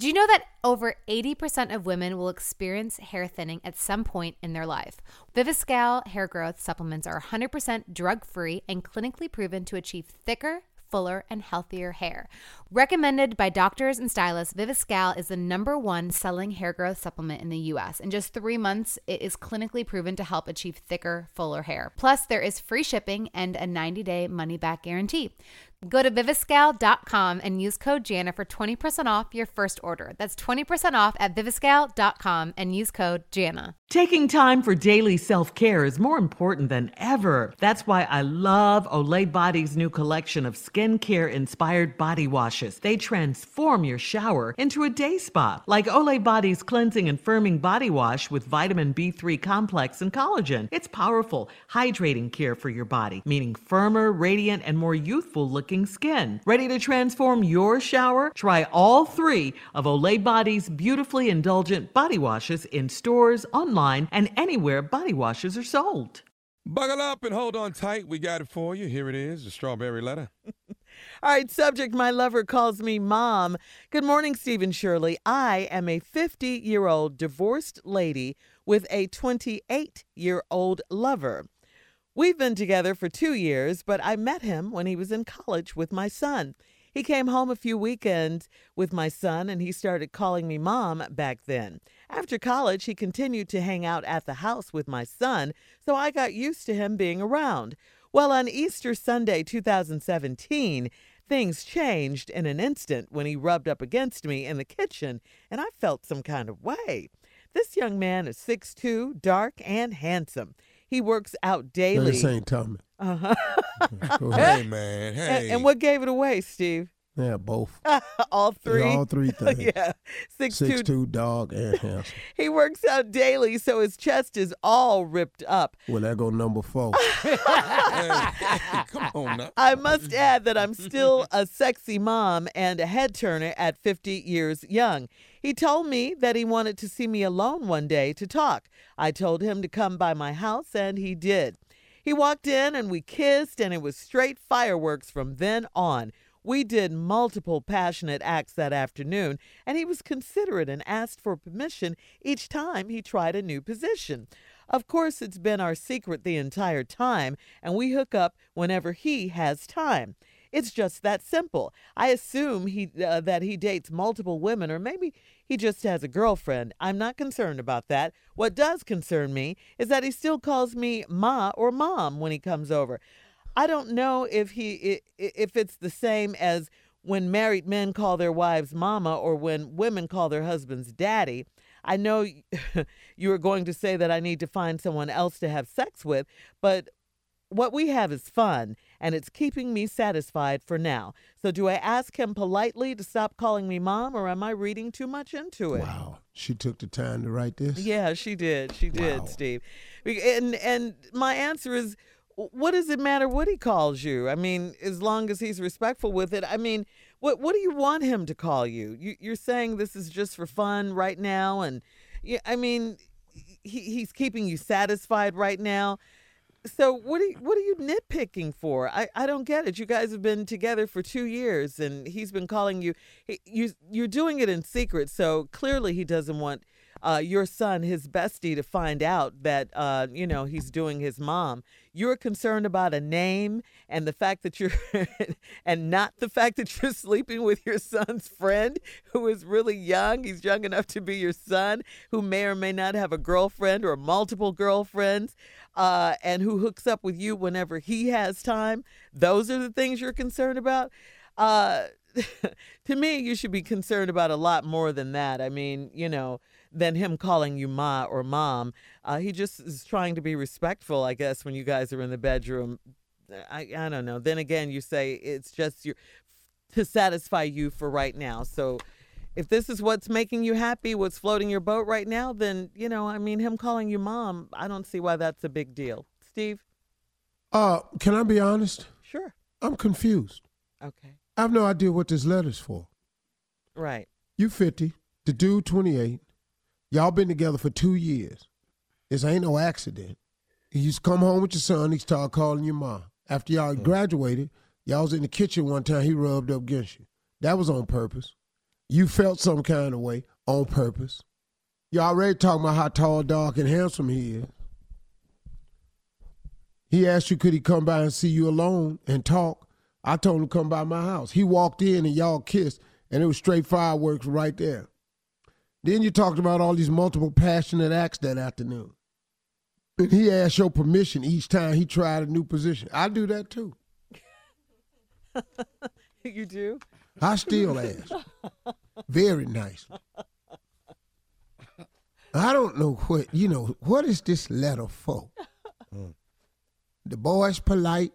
Do you know that over 80% of women will experience hair thinning at some point in their life? Viviscal hair growth supplements are 100% drug free and clinically proven to achieve thicker, fuller, and healthier hair. Recommended by doctors and stylists, Viviscal is the number one selling hair growth supplement in the US. In just three months, it is clinically proven to help achieve thicker, fuller hair. Plus, there is free shipping and a 90 day money back guarantee. Go to viviscal.com and use code Jana for 20% off your first order. That's 20% off at viviscal.com and use code Jana. Taking time for daily self care is more important than ever. That's why I love Olay Body's new collection of skincare inspired body washes. They transform your shower into a day spa, like Olay Body's cleansing and firming body wash with vitamin B3 complex and collagen. It's powerful, hydrating care for your body, meaning firmer, radiant, and more youthful looking skin. Ready to transform your shower? Try all three of Olay Body's beautifully indulgent body washes in stores, online, and anywhere body washes are sold. Buckle up and hold on tight. We got it for you. Here it is the strawberry letter. All right, subject My lover calls me mom. Good morning, Steve and Shirley. I am a 50 year old divorced lady with a 28 year old lover. We've been together for two years, but I met him when he was in college with my son. He came home a few weekends with my son and he started calling me mom back then. After college, he continued to hang out at the house with my son, so I got used to him being around. Well, on Easter Sunday 2017, things changed in an instant when he rubbed up against me in the kitchen, and I felt some kind of way. This young man is 6'2, dark, and handsome. He works out daily. this ain't Tommy. Uh-huh. Hey, man. And, Hey. and what gave it away, Steve? Yeah, both. all three. all three things. yeah, six, Six two. two dog and handsome. He works out daily, so his chest is all ripped up. Well, that go number four. Hey, come on now. I must add that I'm still a sexy mom and a head turner at 50 years young. He told me that he wanted to see me alone one day to talk. I told him to come by my house, and he did. He walked in and we kissed, and it was straight fireworks from then on. We did multiple passionate acts that afternoon, and he was considerate and asked for permission each time he tried a new position. Of course, it's been our secret the entire time, and we hook up whenever he has time. It's just that simple. I assume he uh, that he dates multiple women or maybe he just has a girlfriend. I'm not concerned about that. What does concern me is that he still calls me ma or mom when he comes over. I don't know if he if it's the same as when married men call their wives mama or when women call their husbands daddy. I know you were going to say that I need to find someone else to have sex with, but what we have is fun and it's keeping me satisfied for now. So do I ask him politely to stop calling me mom or am I reading too much into it? Wow. She took the time to write this? Yeah, she did. She did, Wow. Steve. And and my answer is what does it matter what he calls you? I mean, as long as he's respectful with it. I mean, what what do you want him to call you? you you're saying this is just for fun right now and yeah, I mean, he, he's keeping you satisfied right now. So what are you, what are you nitpicking for? I, I don't get it. You guys have been together for two years, and he's been calling you. He, you you're doing it in secret, so clearly he doesn't want uh, your son, his bestie, to find out that uh, you know he's doing his mom. You're concerned about a name and the fact that you're, and not the fact that you're sleeping with your son's friend who is really young. He's young enough to be your son, who may or may not have a girlfriend or multiple girlfriends uh, and who hooks up with you whenever he has time. Those are the things you're concerned about. Uh, to me, you should be concerned about a lot more than that. I mean, you know, than him calling you ma or mom. Uh, he just is trying to be respectful, I guess, when you guys are in the bedroom. I, I don't know. Then again, you say it's just your to satisfy you for right now. So if this is what's making you happy, what's floating your boat right now, then, you know, I mean, him calling you mom, I don't see why that's a big deal. Steve? Uh, can I be honest? Sure. I'm confused. Okay. I have no idea what this letter's for. Right. You 50, the dude 28. Y'all been together for two years. This ain't no accident. You used to come home with your son, he started calling your mom. After y'all mm. graduated, y'all was in the kitchen one time, he rubbed up against you. That was on purpose. You felt some kind of way on purpose. You already talking about how tall, dark, and handsome he is. He asked you, could he come by and see you alone and talk? I told him to come by my house. He walked in and y'all kissed, and it was straight fireworks right there. Then you talked about all these multiple passionate acts that afternoon. And he asked your permission each time he tried a new position. I do that too. you do? I still ask. Very nice. I don't know what, you know, what is this letter for? Mm. The boy's polite.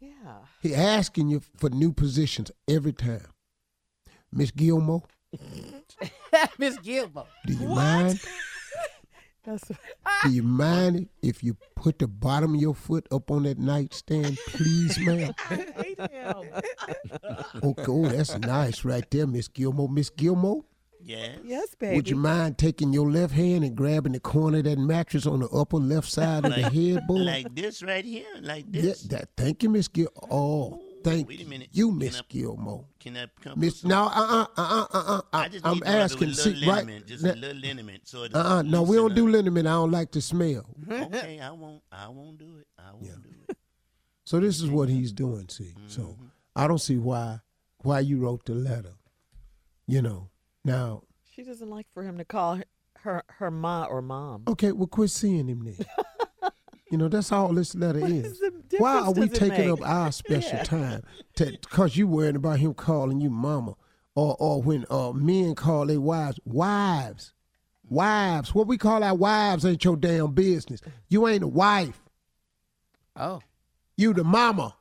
Yeah. He asking you for new positions every time. Miss Gilmore, Miss Gilmore. do you mind? That's Do you mind if you put the bottom of your foot up on that nightstand, please, ma'am? hate him. Okay, oh, that's nice right there, Miss Gilmore. Miss Gilmore, Yes. yes, baby. would you mind taking your left hand and grabbing the corner of that mattress on the upper left side of the headboard? Like this right here, like yeah, this. that. Thank you, Miss Gil. Oh, thank Wait a minute. you, Miss I- Gilmore. Can I come? Miss, some- no, uh, uh, uh, uh, uh, I uh. just I'm need to rub asking. with a See, little right? liniment, just now- a little liniment, so it Uh, uh no, we don't do liniment. I don't like the smell. Okay, I won't. I won't do it. I won't do it. So this is what he's doing. See, so Mm-hmm. I don't see why why you wrote the letter. You know. Now, She doesn't like for him to call her her, her ma or mom. okay, well, quit seeing him then. you know, that's all this letter What is. is Why are we taking make? up our special Yeah. time? Because you worrying about him calling you mama, or or when uh, men call their wives wives, wives. What we call our wives ain't your damn business. You ain't a wife. Oh. You the mama.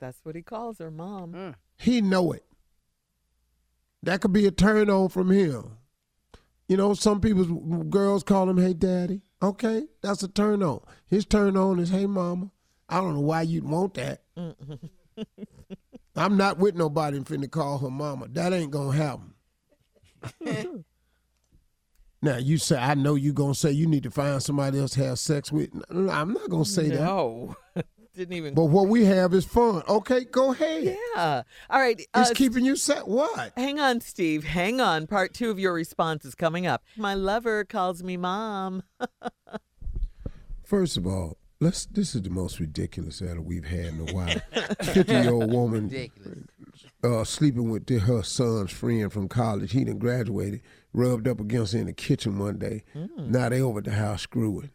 That's what he calls her mom. He know it. That could be a turn on from him. You know, some people's girls call him, "Hey, daddy." Okay, that's a turn on. His turn on is, "Hey, mama." I don't know why you'd want that. Mm-hmm. I'm not with nobody and finna call her mama. That ain't gonna happen. now you say, I know you gonna say you need to find somebody else to have sex with. I'm not gonna say that. no. Didn't even. But what we have is fun. Okay, go ahead. yeah. All right. Uh, It's keeping you set. What? hang on, Steve. Hang on. Part two of your response is coming up. My lover calls me mom. First of all, let's. This is the most ridiculous letter we've had in a while. Fifty-year-old woman Ridiculous. uh, sleeping with her son's friend from college. He done graduated, rubbed up against her in the kitchen one day. Now they over at the house screwing.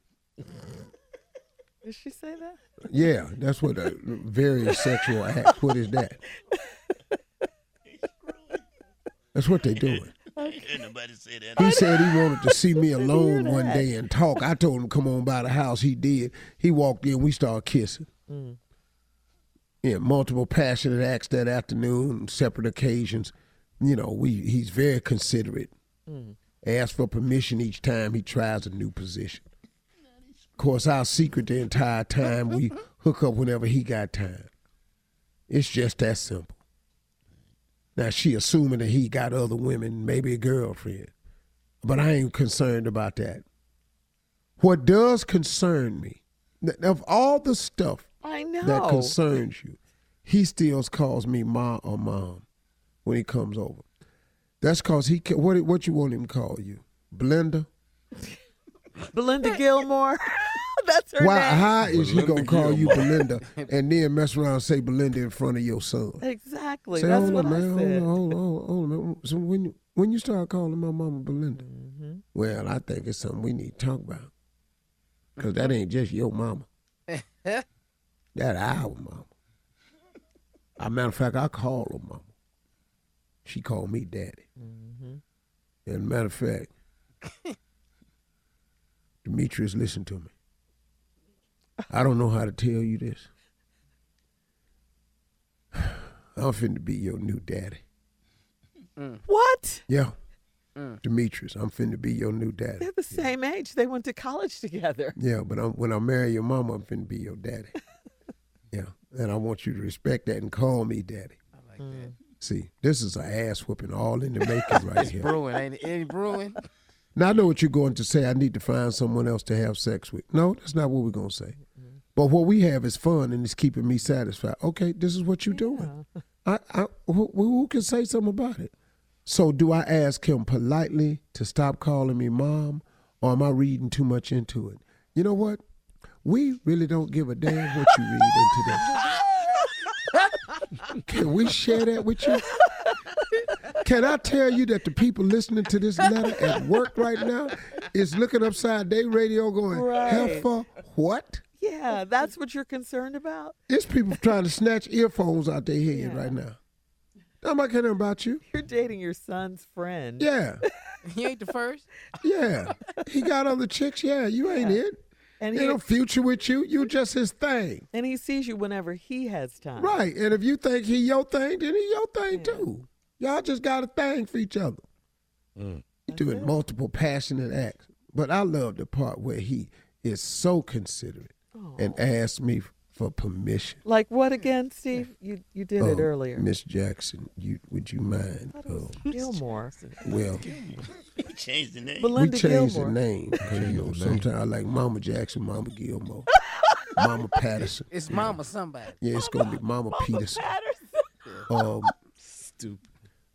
Did she say that? Yeah, that's what a very sexual act. What is that? That's what they doing. Ain't nobody say that. He said he wanted to see me alone one day and talk. I told him to come on by the house. He did. He walked in. We started kissing. Mm. Yeah, multiple passionate acts that afternoon, separate occasions. You know, we he's very considerate. Asks for permission each time he tries a new position. Of course, our secret the entire time we hook up whenever he got time. It's just that simple. Now she assuming that he got other women, maybe a girlfriend. But I ain't concerned about that. What does concern me, of all the stuff I know. that concerns you, he still calls me ma or mom when he comes over. That's cause he ca- what what you want him to call you, Belinda? Belinda Gilmore. That's her Why? name. How is he gonna call you Belinda and then mess around and say Belinda in front of your son? Exactly. Say, That's hold what on, I man. said. Hold on, hold on, hold on, hold on. So when you when you start calling my mama Belinda, Mm-hmm. well, I think it's something we need to talk about. Cause that ain't just your mama. that our mama. As a matter of fact, I call her mama. She called me daddy. Mm-hmm. And matter of fact, Demetrius, listen to me. I don't know how to tell you this. I'm finna be your new daddy. Mm. What? Yeah. Mm. Demetrius, I'm finna be your new daddy. They're the same age. They went to college together. Yeah, but I'm, when I marry your mama, I'm finna be your daddy. yeah, and I want you to respect that and call me daddy. I like that. Mm. See, this is an ass whooping all in the making right here. Brewing, ain't it? Ain't it brewing? Now I know what you're going to say. I need to find someone else to have sex with. No, that's not what we're gonna say. But what we have is fun and it's keeping me satisfied. Okay, this is what you're doing. I, I who, who can say something about it? So do I ask him politely to stop calling me mom, or am I reading too much into it? You know what? We really don't give a damn what you read into this. Can we share that with you? Can I tell you that the people listening to this letter at work right now is looking upside their radio going, Right. heifer, what? Yeah, that's what you're concerned about. It's people trying to snatch earphones out their head Yeah. right now. I'm not kidding about you. You're dating your son's friend. Yeah, You ain't the first. yeah. He got other chicks. Yeah, you ain't it. And Ain't he no future with you. You just his thing. and he sees you whenever he has time. Right. And if you think he your thing, then he your thing too. Y'all just got a thing for each other. Mm. He doing multiple passionate acts. But I love the part where he is so considerate and asks me for permission. Like what again, Steve? You you did it Oh, earlier. Miss Jackson, you would you mind? Oh, Gilmore. well, we changed the name. we changed Gilmore. the name. 'cause, you know, sometimes I like Mama Jackson, Mama Gilmore, Mama Patterson. It's mama somebody. Yeah, it's gonna be Mama Peterson. Patterson. Um, Stupid.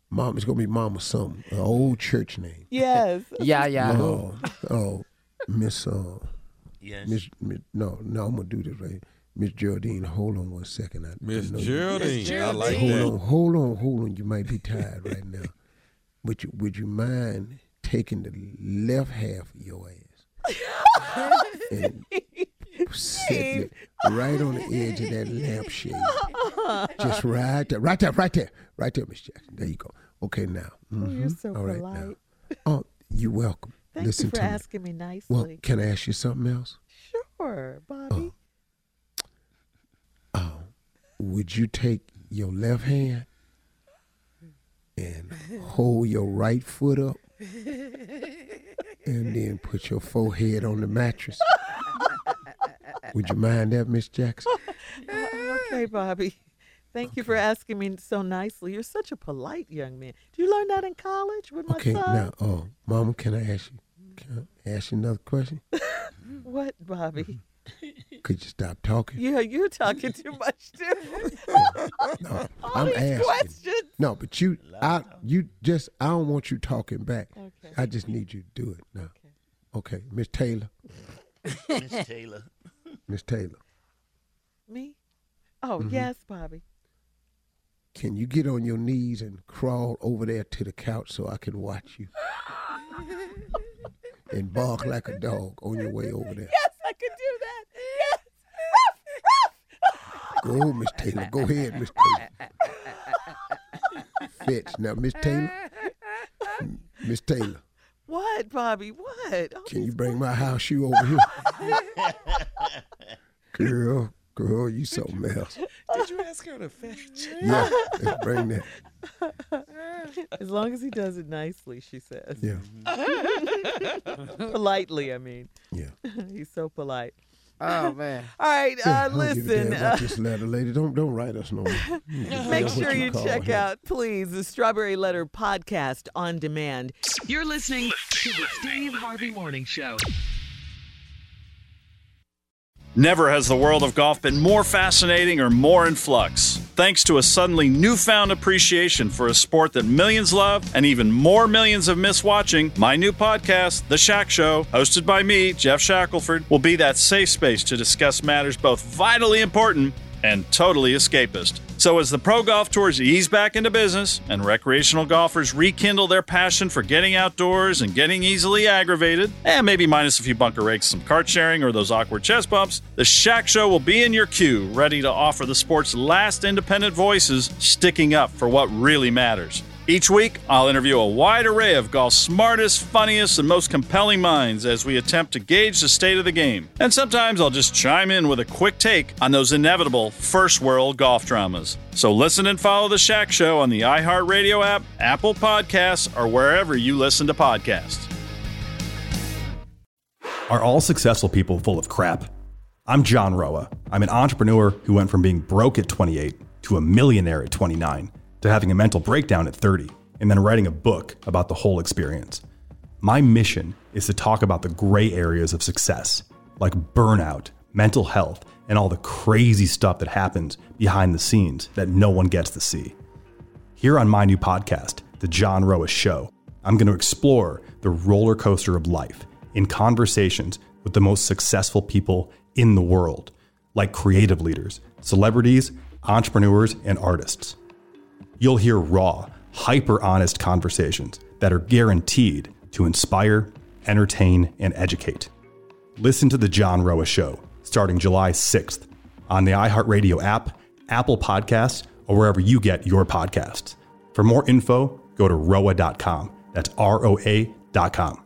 Mom, it's gonna be Mama something, an old church name. Yes. Yeah, yeah. Oh, oh, Miss, uh, Yes. Miss, Miss, no, no, I'm gonna do this right. Miss Geraldine, hold on one second. I, Miss I know you- Geraldine. I like Hold that. on, hold on, hold on. You might be tired right now. But you, would you mind taking the left half of your ass and setting it right on the edge of that lampshade? Just right there, right there, right there, right there, Miss Jackson. There you go. Okay, now. Oh, you're Mhm. so All right, polite. now. Oh, you're welcome. Thank Listen you for to me. asking me nicely. Well, can I ask you something else? sure, Bobby. Oh, would you take your left hand and hold your right foot up and then put your forehead on the mattress? Would you mind that, Miss Jackson? Uh, okay, Bobby. Thank you for asking me so nicely. You're such a polite young man. Did you learn that in college with my Okay, son? now, oh, Mama, can I ask you? Can I ask you another question? What, Bobby? Could you stop talking? Yeah, you're talking too much too. No, All I'm these asking. questions. No, but you, I, you just, I don't want you talking back. Okay. I just need you to do it now. Okay, Miss Taylor, Miss Taylor. Miss Taylor, Me? Oh, Mm-hmm. yes, Bobby. Can you get on your knees and crawl over there to the couch so I can watch you? and bark like a dog on your way over there. Yes, I can do that. Yes. Go, Miss Taylor. Go ahead, Miss Taylor. Fetch. Now, Miss Taylor. Miss Taylor, What, Bobby? What? All can you bring my house shoe over here? Girl, girl, you something else. Did you ask her to fetch? Yeah, bring that. As long as he does it nicely, she says. Yeah, Politely, I mean. yeah. He's so polite. Oh man. All right, Yeah, uh, I don't give listen. damn Uh, this letter, lady. Don't don't write us no more. Make that's sure you call check him. out, please, the Strawberry Letter podcast on demand. You're listening to the Steve Harvey Morning Show. Never has the world of golf been more fascinating or more in flux. Thanks to a suddenly newfound appreciation for a sport that millions love and even more millions have missed watching, my new podcast, The Shack Show, hosted by me, Geoff Shackelford, will be that safe space to discuss matters both vitally important and totally escapist. So, as the pro golf tours ease back into business and recreational golfers rekindle their passion for getting outdoors and getting easily aggravated, and maybe minus a few bunker rakes, some cart sharing, or those awkward chest bumps, the Shack Show will be in your queue, ready to offer the sport's last independent voices sticking up for what really matters. Each week, I'll interview a wide array of golf's smartest, funniest, and most compelling minds as we attempt to gauge the state of the game. And sometimes I'll just chime in with a quick take on those inevitable first world golf dramas. So listen and follow The Shack Show on the iHeartRadio app, Apple Podcasts, or wherever you listen to podcasts. Are all successful people full of crap? I'm John Roa. I'm an entrepreneur who went from being broke at 28 to a millionaire at 29 to having a mental breakdown at 30 and then writing a book about the whole experience. My mission is to talk about the gray areas of success, like burnout, mental health, and all the crazy stuff that happens behind the scenes that no one gets to see. Here on my new podcast, The John Roa Show, I'm going to explore the roller coaster of life in conversations with the most successful people in the world, like creative leaders, celebrities, entrepreneurs, and artists. You'll hear raw, hyper honest conversations that are guaranteed to inspire, entertain, and educate. Listen to The John Roa Show starting July 6th on the iHeartRadio app, Apple Podcasts, or wherever you get your podcasts. For more info, go to roa.com. That's R O A.com.